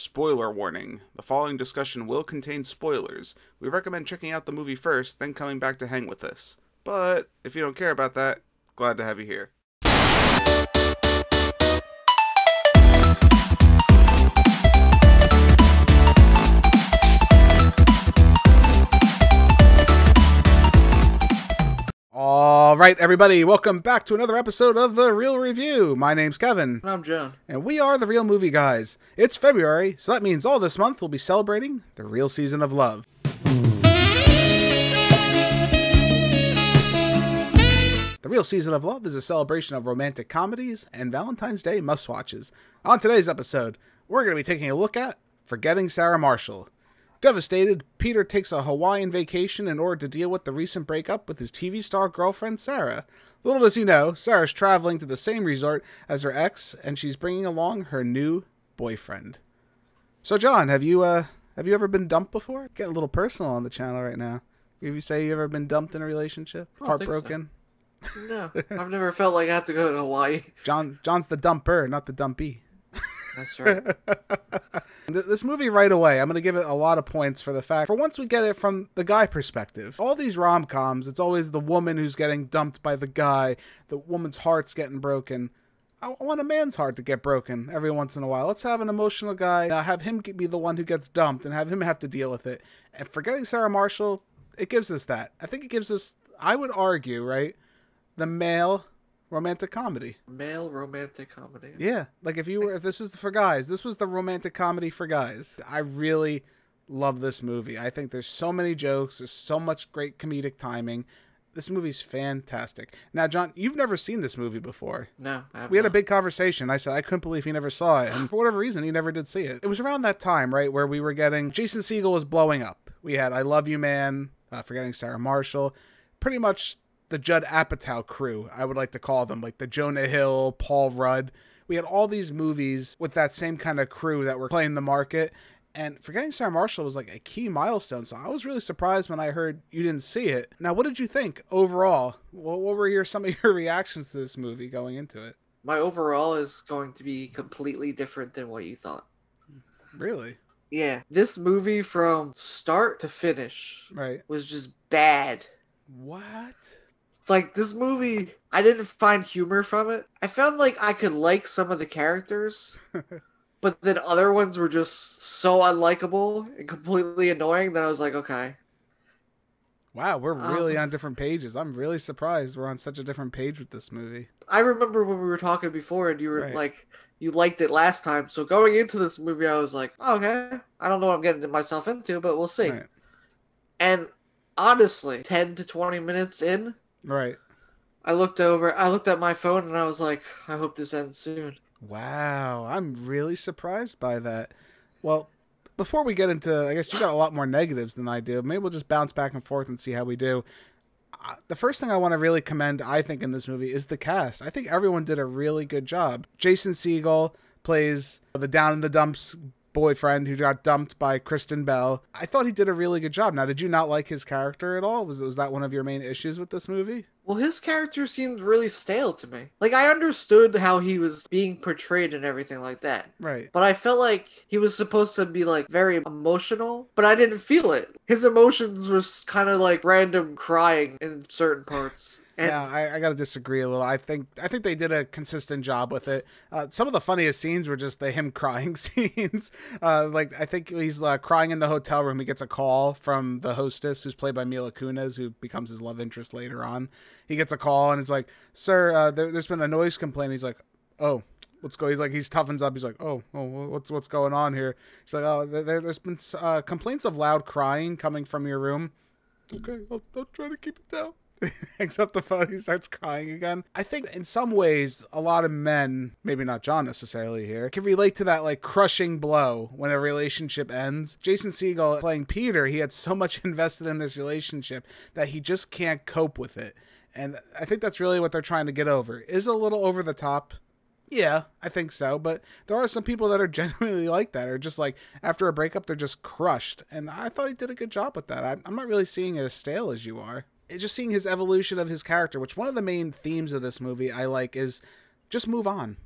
Spoiler warning. The following discussion will contain spoilers. We recommend checking out the movie first, then coming back to hang with us. But if you don't care about that, glad to have you here. Right, everybody, welcome back to another episode of The Reel Review. My name's Kevin, I'm John. and we are The Reel Movie Guys. It's February, so that means all this month we'll be celebrating the reel season of love. The Reel Season of Love is a celebration of romantic comedies and Valentine's Day must watches. On today's episode, we're going to be taking a look at Forgetting Sarah Marshall. Devastated, Peter takes a Hawaiian vacation in order to deal with the recent breakup with his TV star girlfriend Sarah. Little does he know, Sarah's traveling to the same resort as her ex, and she's bringing along her new boyfriend. So, John, have you uh have you ever been dumped before? Getting a little personal on the channel right now. Have you say you ever been dumped in a relationship? Think so. Heartbroken? No, I've never felt like I have to go to Hawaii. John John's the dumper, not the dumpy. That's right. This movie right away, I'm going to give it a lot of points for the fact for once we get it from the guy perspective. All these rom-coms, it's always the woman who's getting dumped by the guy, the woman's heart's getting broken. I want a man's heart to get broken every once in a while. Let's have an emotional guy, have him be the one who gets dumped and have him have to deal with it. And forgetting Sarah Marshall, it gives us that. I think it gives us, I would argue, right, the male romantic comedy. Male romantic comedy. Yeah, like if you were, if this is for guys, this was the romantic comedy for guys. I really love this movie. I think there's so many jokes, there's so much great comedic timing. This movie's fantastic. Now, John, you've never seen this movie before. No, We had a big conversation. I said I couldn't believe he never saw it, and for whatever reason, he never did see it. It was around that time, right, where we were getting Jason Segel was blowing up. We had I Love You Man, uh, forgetting Sarah Marshall, pretty much the Judd Apatow crew. I would like to call them like the Jonah Hill, Paul Rudd. We had all these movies with that same kind of crew that were playing the market. And Forgetting Sarah Marshall was like a key milestone. So I was really surprised when I heard you didn't see it. Now, what did you think overall? What, what were your some of your reactions to this movie going into it? My overall is going to be completely different than what you thought. Really? Yeah, this movie from start to finish Right. was just bad. What? Like this movie, I didn't find humor from it. I found like I could like some of the characters, but then other ones were just so unlikable and completely annoying that I was like, okay. Wow, we're really Um, on different pages. I'm really surprised we're on such a different page with this movie. I remember when we were talking before, and you were Right. like, you liked it last time. So going into this movie, I was like, oh, okay, I don't know what I'm getting myself into, but we'll see. Right. And honestly, ten to twenty minutes in, Right. I looked over, I looked at my phone, and I was like, I hope this ends soon. Wow, I'm really surprised by that. Well, before we get into, I guess you got a lot more negatives than I do. Maybe we'll just bounce back and forth and see how we do. Uh, The first thing I want to really commend, I think, in this movie is the cast. I think everyone did a really good job. Jason Segel plays the down in the dumps boyfriend who got dumped by Kristen Bell. I thought he did a really good job. Now, did you not like his character at all? Was was that one of your main issues with this movie? Well, his character seemed really stale to me. Like I understood how he was being portrayed and everything like that. Right. But I felt like he was supposed to be like very emotional, but I didn't feel it. His emotions was kind of like random crying in certain parts. And yeah, I, I gotta disagree a little. I think I think they did a consistent job with it. Uh, some of the funniest scenes were just the him crying scenes. Uh, like I think he's uh, crying in the hotel room. He gets a call from the hostess, who's played by Mila Kunis, who becomes his love interest later on. He gets a call and it's like, "Sir, uh, there, there's been a noise complaint." He's like, "Oh." What's go. He's like he's toughens up. He's like, oh, oh, what's what's going on here? He's like, oh, there, there's been uh, complaints of loud crying coming from your room. Okay, I'll, I'll try to keep it down. Except the phone. He starts crying again. I think in some ways, a lot of men, maybe not John necessarily here, can relate to that like crushing blow when a relationship ends. Jason Segel playing Peter, he had so much invested in this relationship that he just can't cope with it. And I think that's really what they're trying to get over. Is a little over the top. Yeah, I think so. But there are some people that are genuinely like that, or just like after a breakup, they're just crushed. And I thought he did a good job with that. I'm- not really seeing it as stale as you are. It- Just seeing his evolution of his character, which one of the main themes of this movie I like is just move on.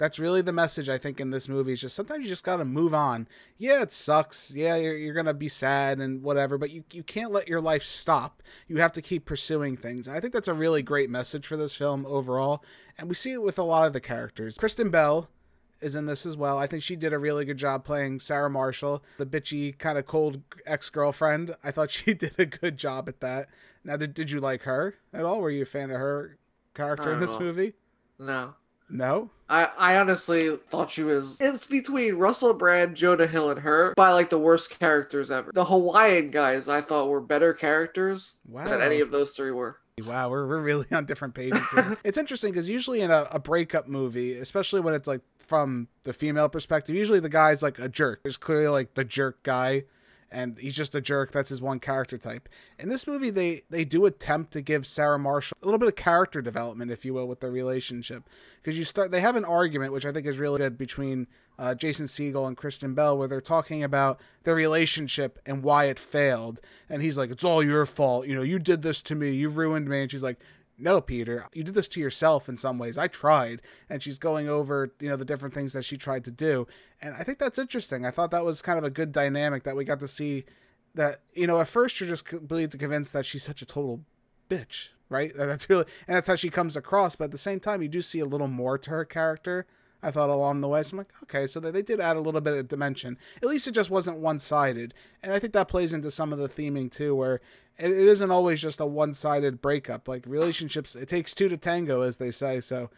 That's really the message I think in this movie. Is just sometimes you just gotta move on. Yeah, it sucks. Yeah, you're, you're gonna be sad and whatever, but you you can't let your life stop. You have to keep pursuing things. I think that's a really great message for this film overall, and we see it with a lot of the characters. Kristen Bell is in this as well. I think she did a really good job playing Sarah Marshall, the bitchy kind of cold ex girlfriend. I thought she did a good job at that. Now, did did you like her at all? Were you a fan of her character in this know. movie? No. No. I, I honestly thought she was it's between Russell Brand, Jonah Hill, and her by like the worst characters ever. The Hawaiian guys I thought were better characters Wow. than any of those three were. Wow, we're, we're really on different pages here. it's interesting because usually in a, a breakup movie, especially when it's like from the female perspective, usually the guy's like a jerk. There's clearly like the jerk guy, and he's just a jerk. That's his one character type. In this movie, they they do attempt to give Sarah Marshall a little bit of character development, if you will, with their relationship. Because you start, they have an argument, which I think is really good between uh, Jason Segel and Kristen Bell, where they're talking about their relationship and why it failed. And he's like, "It's all your fault. You know, you did this to me. You've ruined me." And she's like, "No, Peter, you did this to yourself in some ways. I tried." And she's going over, you know, the different things that she tried to do. And I think that's interesting. I thought that was kind of a good dynamic that we got to see. That you know, at first you're just completely convinced that she's such a total bitch, right? That's really, and that's how she comes across. But at the same time, you do see a little more to her character. I thought along the way, so I'm like, okay, so they they did add a little bit of dimension. At least it just wasn't one sided, and I think that plays into some of the theming too, where it, it isn't always just a one sided breakup. Like relationships, it takes two to tango, as they say. So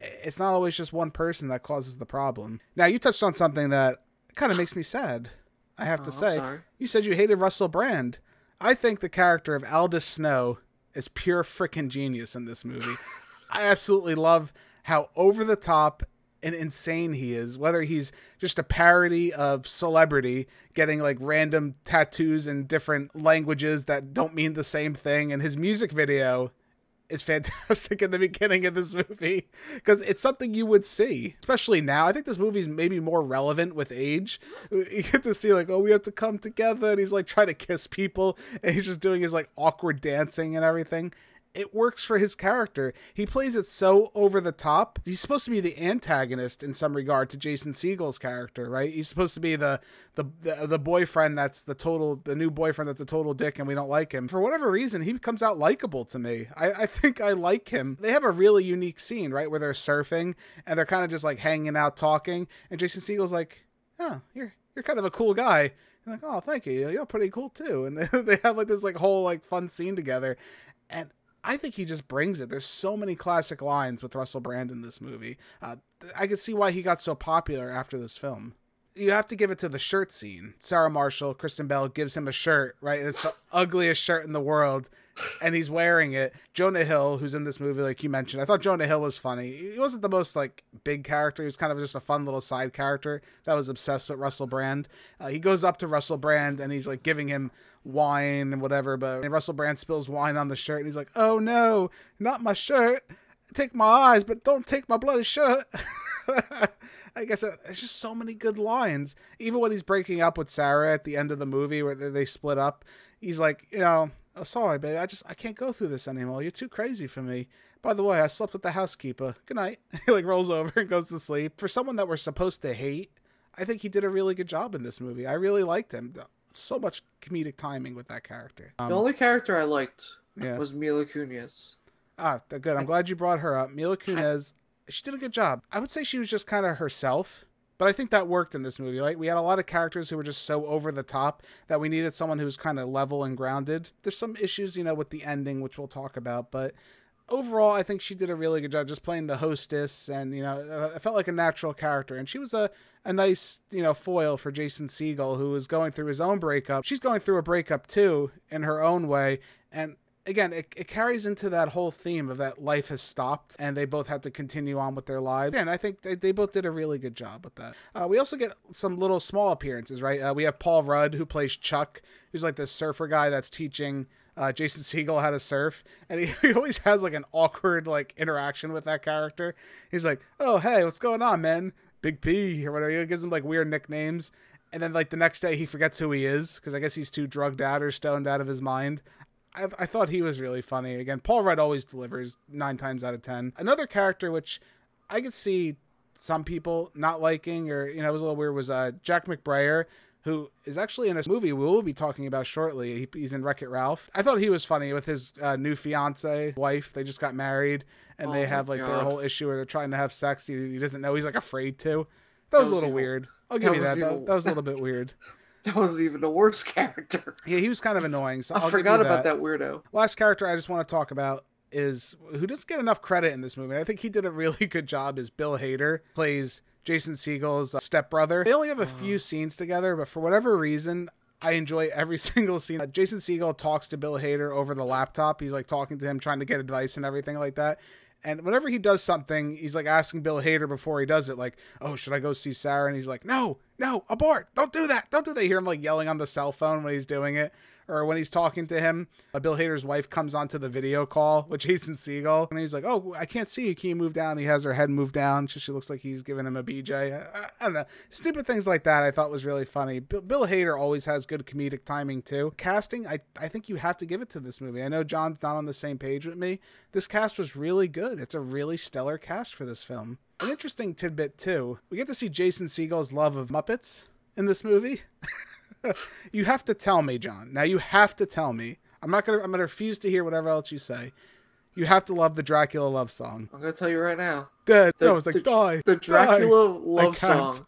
it's not always just one person that causes the problem. Now you touched on something that kind of makes me sad. I have Oh, to say, you said you hated Russell Brand. I think the character of Aldous Snow is pure freaking genius in this movie. I absolutely love how over the top and insane he is. Whether he's just a parody of celebrity, getting like random tattoos in different languages that don't mean the same thing, and his music video is fantastic in the beginning of this movie because it's something you would see, especially now. I think this movie's maybe more relevant with age. You get to see like, oh, we have to come together, and he's like trying to kiss people, and he's just doing his like awkward dancing and everything. It works for his character. He plays it so over the top. He's supposed to be the antagonist in some regard to Jason Segel's character, right? He's supposed to be the the the, the boyfriend that's the total the new boyfriend that's a total dick and we don't like him. For whatever reason, he comes out likable to me. I, I think I like him. They have a really unique scene, right, where they're surfing and they're kind of just like hanging out talking, and Jason Segel's like, "Oh, you're you're kind of a cool guy." And like, "Oh, thank you. You're pretty cool too." And they, they have like this like whole like fun scene together, and I think he just brings it. There's so many classic lines with Russell Brand in this movie. Uh, I can see why he got so popular after this film. You have to give it to the shirt scene. Sarah Marshall, Kristen Bell gives him a shirt, right? It's the ugliest shirt in the world, and he's wearing it. Jonah Hill, who's in this movie, like you mentioned, I thought Jonah Hill was funny. He wasn't the most like big character. He was kind of just a fun little side character that was obsessed with Russell Brand. Uh, he goes up to Russell Brand and he's like giving him wine and whatever, but and Russell Brand spills wine on the shirt and he's like, "Oh no, not my shirt! Take my eyes, but don't take my bloody shirt." I guess uh, there's just so many good lines. Even when he's breaking up with Sarah at the end of the movie, where they split up, he's like, you know, oh, sorry, baby, I just I can't go through this anymore. You're too crazy for me. By the way, I slept with the housekeeper. Good night. he like rolls over and goes to sleep. For someone that we're supposed to hate, I think he did a really good job in this movie. I really liked him. So much comedic timing with that character. Um, the only character I liked yeah. was Mila Kunis. Ah, good. I'm glad you brought her up. Mila Kunis, she did a good job. I would say she was just kind of herself, but I think that worked in this movie. Like we had a lot of characters who were just so over the top that we needed someone who was kind of level and grounded. There's some issues, you know, with the ending, which we'll talk about, but overall, I think she did a really good job just playing the hostess, and you know, uh, I felt like a natural character, and she was a a nice you know foil for Jason Segel, who was going through his own breakup. She's going through a breakup too in her own way, and again, it, it carries into that whole theme of that life has stopped and they both had to continue on with their lives. And I think they, they both did a really good job with that. Uh, we also get some little small appearances, right? Uh, we have Paul Rudd, who plays Chuck, who's like this surfer guy that's teaching uh, Jason Segel how to surf, and he, he always has like an awkward like interaction with that character. He's like, "Oh hey, what's going on, man? Big P or whatever." He gives him like weird nicknames, and then like the next day he forgets who he is because I guess he's too drugged out or stoned out of his mind. I, I thought he was really funny. Again, Paul Rudd always delivers nine times out of ten. Another character which I could see some people not liking or you know it was a little weird was uh, Jack McBrayer who is actually in a movie we will be talking about shortly. He, he's in Wreck It Ralph. I thought he was funny with his uh, new fiance wife. They just got married and Oh they have like their whole issue where they're trying to have sex. He, he doesn't know. He's like afraid to. That was, was a little evil. weird. I'll give That you that. That, that was a little bit weird. That was even the worst character. Yeah, he was kind of annoying. So I I'll forgot you about that weirdo. Last character I just want to talk about is who doesn't get enough credit in this movie. I think he did a really good job. Is Bill Hader plays Jason Segel's uh, stepbrother. They only have a few scenes together, but for whatever reason. I enjoy every single scene. Uh, Jason Segel talks to Bill Hader over the laptop. He's like talking to him, trying to get advice and everything like that. And whenever he does something, he's like asking Bill Hader before he does it, like, "Oh, should I go see Sarah?" And he's like, "No, no, abort! Don't do that! Don't do that!" Hear him like yelling on the cell phone when he's doing it, or when he's talking to him. Bill Hader's wife comes onto the video call with Jason Segel, and he's like, "Oh, I can't see you. Can you move down?" He has her head moved down. She, she looks like he's giving him a BJ. I, I don't know. Stupid things like that I thought was really funny. Bill, Bill Hader always has good comedic timing too. Casting, I I think you have to give it to this movie. I know John's not on the same page with me. This cast was really good. It's a really stellar cast for this film. An interesting tidbit too. We get to see Jason Segel's love of Muppets in this movie. you have to tell me, John. Now you have to tell me. I'm not gonna. I'm gonna refuse to hear whatever else you say. You have to love the Dracula love song. I'm gonna tell you right now. Dead. The, I was like, the, die. the. Dracula I love song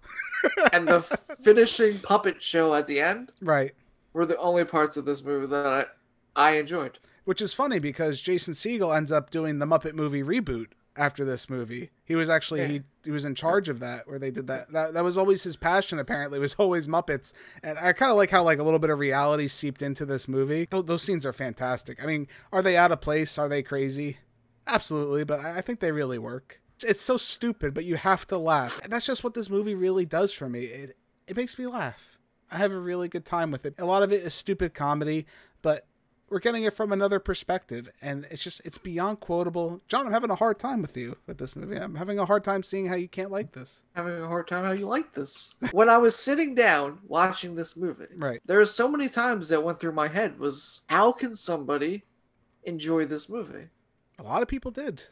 and the finishing puppet show at the end Right. were the only parts of this movie that I, I enjoyed. Which is funny because Jason Segel ends up doing the Muppet movie reboot after this movie. He was actually Yeah. he he was in charge of that where they did that. That that was always his passion apparently It was always Muppets. And I kind of like how like a little bit of reality seeped into this movie. Those, those scenes are fantastic. I mean, are they out of place? Are they crazy? Absolutely, but I I think they really work. It's, it's so stupid, but you have to laugh. And that's just what this movie really does for me. It it makes me laugh. I have a really good time with it. A lot of it is stupid comedy, but we're getting it from another perspective and it's just it's beyond quotable. John i'm having a hard time with you with this movie. I'm having a hard time seeing how you can't like this. Having a hard time how you like this. when I was sitting down watching this movie, right. there are so many times that went through my head was how can somebody enjoy this movie? a lot of people did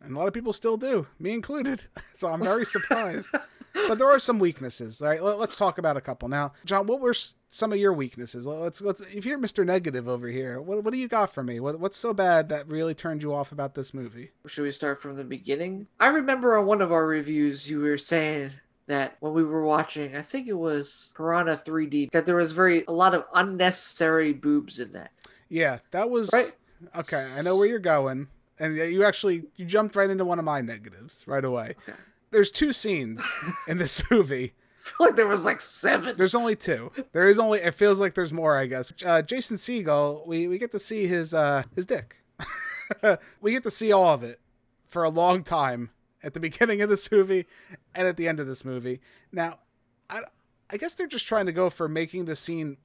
and a lot of people still do me included. So i'm very surprised but there are some weaknesses all right let, us talk about a couple now john what were some of your weaknesses let's let's if you're mr negative over here what, what do you got for me what, what's so bad that really turned you off about this movie Should we start from the beginning? I remember on one of our reviews you were saying that when we were watching, I think it was Piranha 3D, that there was very a lot of unnecessary boobs in that. yeah that was Right. okay i know where you're going and you actually you jumped right into one of my negatives right away Okay. There's two scenes in this movie I feel like there was like seven. There's only two. There is only. It feels like there's more. I guess. Uh, Jason Segel. We we get to see his uh his dick. we get to see all of it for a long time at the beginning of this movie and at the end of this movie. Now, I I guess they're just trying to go for making the scene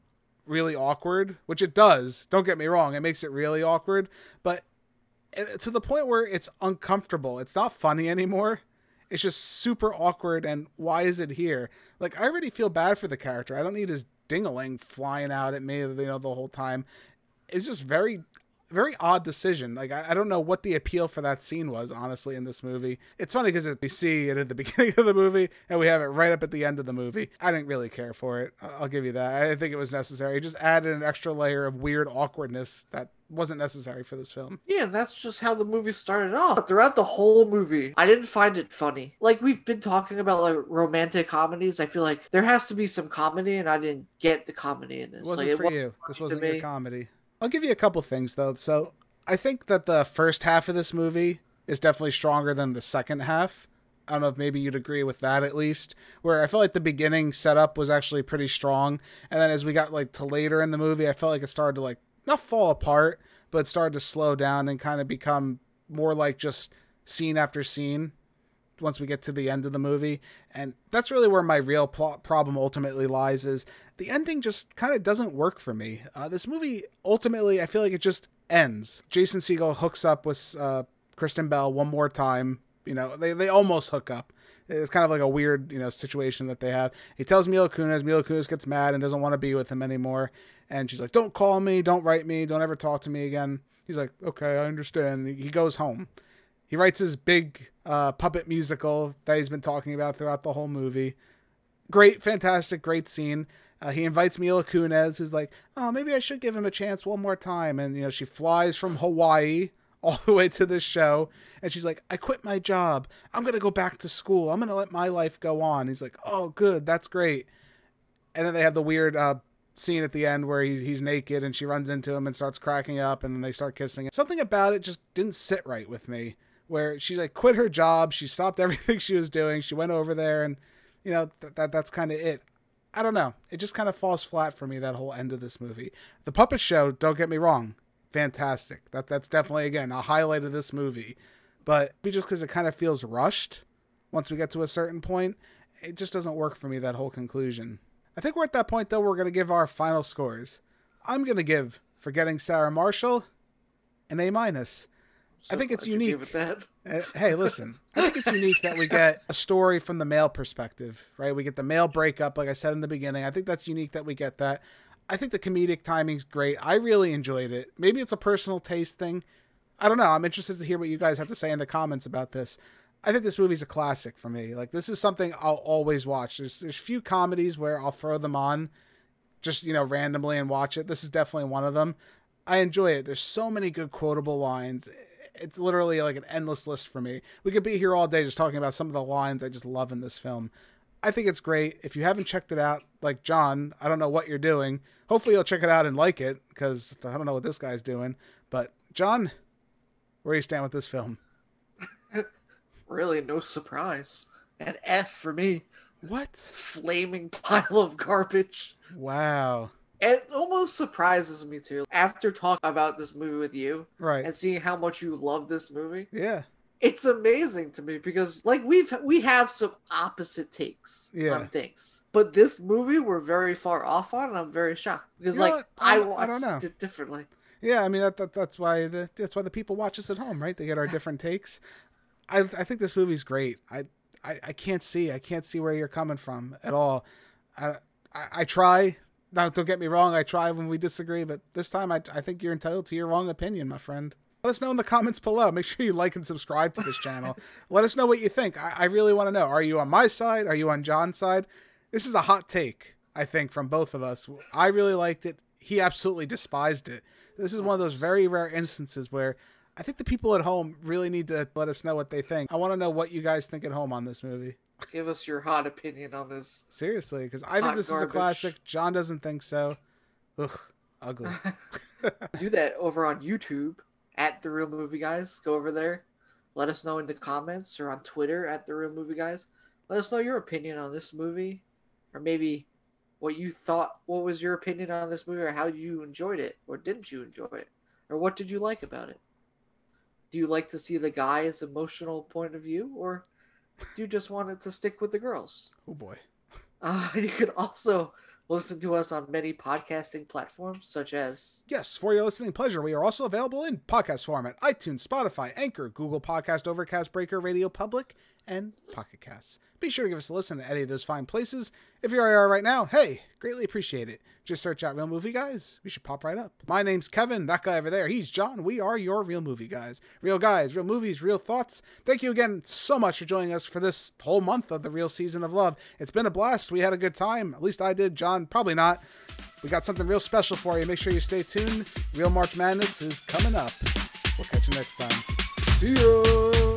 really awkward, which it does. Don't get me wrong. It makes it really awkward, but to the point where it's uncomfortable. It's not funny anymore. It's just super awkward. And why is it here? Like, I already feel bad for the character. I don't need his dingaling flying out at me, you know, the whole time. It's just very, very odd decision. Like, I, I don't know what the appeal for that scene was, honestly, in this movie. It's funny because we see it at the beginning of the movie and we have it right up at the end of the movie. I didn't really care for it. I'll give you that. I didn't think it was necessary. It just added an extra layer of weird awkwardness that wasn't necessary for this film. Yeah, and that's just how the movie started off. But throughout the whole movie, I didn't find it funny. Like we've been talking about like romantic comedies, I feel like there has to be some comedy, and I didn't get the comedy in this. It wasn't like, for wasn't you. This wasn't your me. comedy. I'll give you a couple things though. So I think that the first half of this movie is definitely stronger than the second half. I don't know if maybe you'd agree with that at least. Where I felt like the beginning setup was actually pretty strong, and then as we got like to later in the movie, I felt like it started to like not fall apart, but started to slow down and kind of become more like just scene after scene once we get to the end of the movie and that's really where my real plot problem ultimately lies is the ending just kind of doesn't work for me. Uh, this movie ultimately i feel like it just ends. Jason Segel hooks up with uh, kristen bell one more time. You know they, they almost hook up. It's kind of like a weird you know situation that they have. He tells mila kunis mila kunis gets mad and doesn't want to be with him anymore. And she's like don't call me don't write me don't ever talk to me again. He's like okay i understand. He goes home. He writes his big uh, puppet musical that he's been talking about throughout the whole movie. Great, fantastic, great scene. Uh, he invites Mila Kunis, who's like, "Oh, maybe I should give him a chance one more time." And you know, she flies from Hawaii all the way to this show, and she's like, "I quit my job. I'm gonna go back to school. I'm gonna let my life go on." He's like, "Oh, good, that's great." And then they have the weird uh, scene at the end where he, he's naked and she runs into him and starts cracking up, and then they start kissing. Something about it just didn't sit right with me. Where she like quit her job, she stopped everything she was doing, she went over there, and you know th- that that's kind of it. I don't know. It just kind of falls flat for me that whole end of this movie. The puppet show, don't get me wrong, fantastic. That that's definitely again a highlight of this movie. But just because it kind of feels rushed once we get to a certain point, it just doesn't work for me that whole conclusion. I think we're at that point though we're gonna give our final scores. I'm gonna give Forgetting Sarah Marshall an A minus. So I think it's unique. it that. Uh, hey, listen, I think it's unique that we get a story from the male perspective, right? We get the male breakup, like I said in the beginning. I think that's unique that we get that. I think the comedic timing's great. I really enjoyed it. Maybe it's a personal taste thing. I don't know. I'm interested to hear what you guys have to say in the comments about this. I think this movie's a classic for me. Like this is something I'll always watch. There's there's few comedies where I'll throw them on just, you know, randomly and watch it. This is definitely one of them. I enjoy it. There's so many good quotable lines. It's literally like an endless list for me. We could be here all day just talking about some of the lines I just love in this film. I think it's great. If you haven't checked it out, like John, I don't know what you're doing. Hopefully you'll check it out and like it because I don't know what this guy's doing. But John, where do you stand with this film? Really, no surprise. An F for me. What? Flaming pile of garbage. Wow. It almost surprises me too. After talking about this movie with you Right. and seeing how much you love this movie, Yeah. it's amazing to me because like we've we have some opposite takes Yeah. on things, but this movie we're very far off on, and I'm very shocked because You know like? I I- I watched don't know. it differently. Yeah, I mean that, that that's why the that's why the people watch us at home, right? They get our different takes. I I think this movie's great. I, I I can't see I can't see where you're coming from at all. I I, I try. Now, don't get me wrong. I try when we disagree, but this time I I think you're entitled to your wrong opinion, my friend. Let us know in the comments below. Make sure you like and subscribe to this channel. Let us know what you think. I, I really want to know. Are you on my side? Are you on John's side? This is a hot take, I think, from both of us. I really liked it. He absolutely despised it. This is one of those very rare instances where I think the people at home really need to let us know what they think. I want to know what you guys think at home on this movie. Give us your hot opinion on this. Seriously, because I think this is a classic. John doesn't think so. Ugh, ugly. Do that over on YouTube at the Reel Movie Guys. Go over there. Let us know in the comments or on Twitter at the Reel Movie Guys. Let us know your opinion on this movie, or maybe what you thought. What was your opinion on this movie, or how you enjoyed it, or didn't you enjoy it, or what did you like about it? Do you like to see the guy's emotional point of view, or you just wanted to stick with the girls? oh boy. Uh, you can also listen to us on many podcasting platforms, such as Yes, for your listening pleasure, we are also available in podcast format iTunes, Spotify, Anchor, Google Podcast, Overcast, Breaker, Radio Public, and Pocket Casts. Be sure to give us a listen at any of those fine places. If you're here right now, hey, greatly appreciate it. Just search out Reel Movie Guys. We should pop right up. My name's Kevin. That guy over there, he's John. We are your Reel Movie Guys. Real guys, real movies, real thoughts. Thank you again so much for joining us for this whole month of the Reel Season of Love. It's been a blast. We had a good time. At least I did. John, probably not. We got something real special for you. Make sure you stay tuned. Real March Madness is coming up. We'll catch you next time. See ya.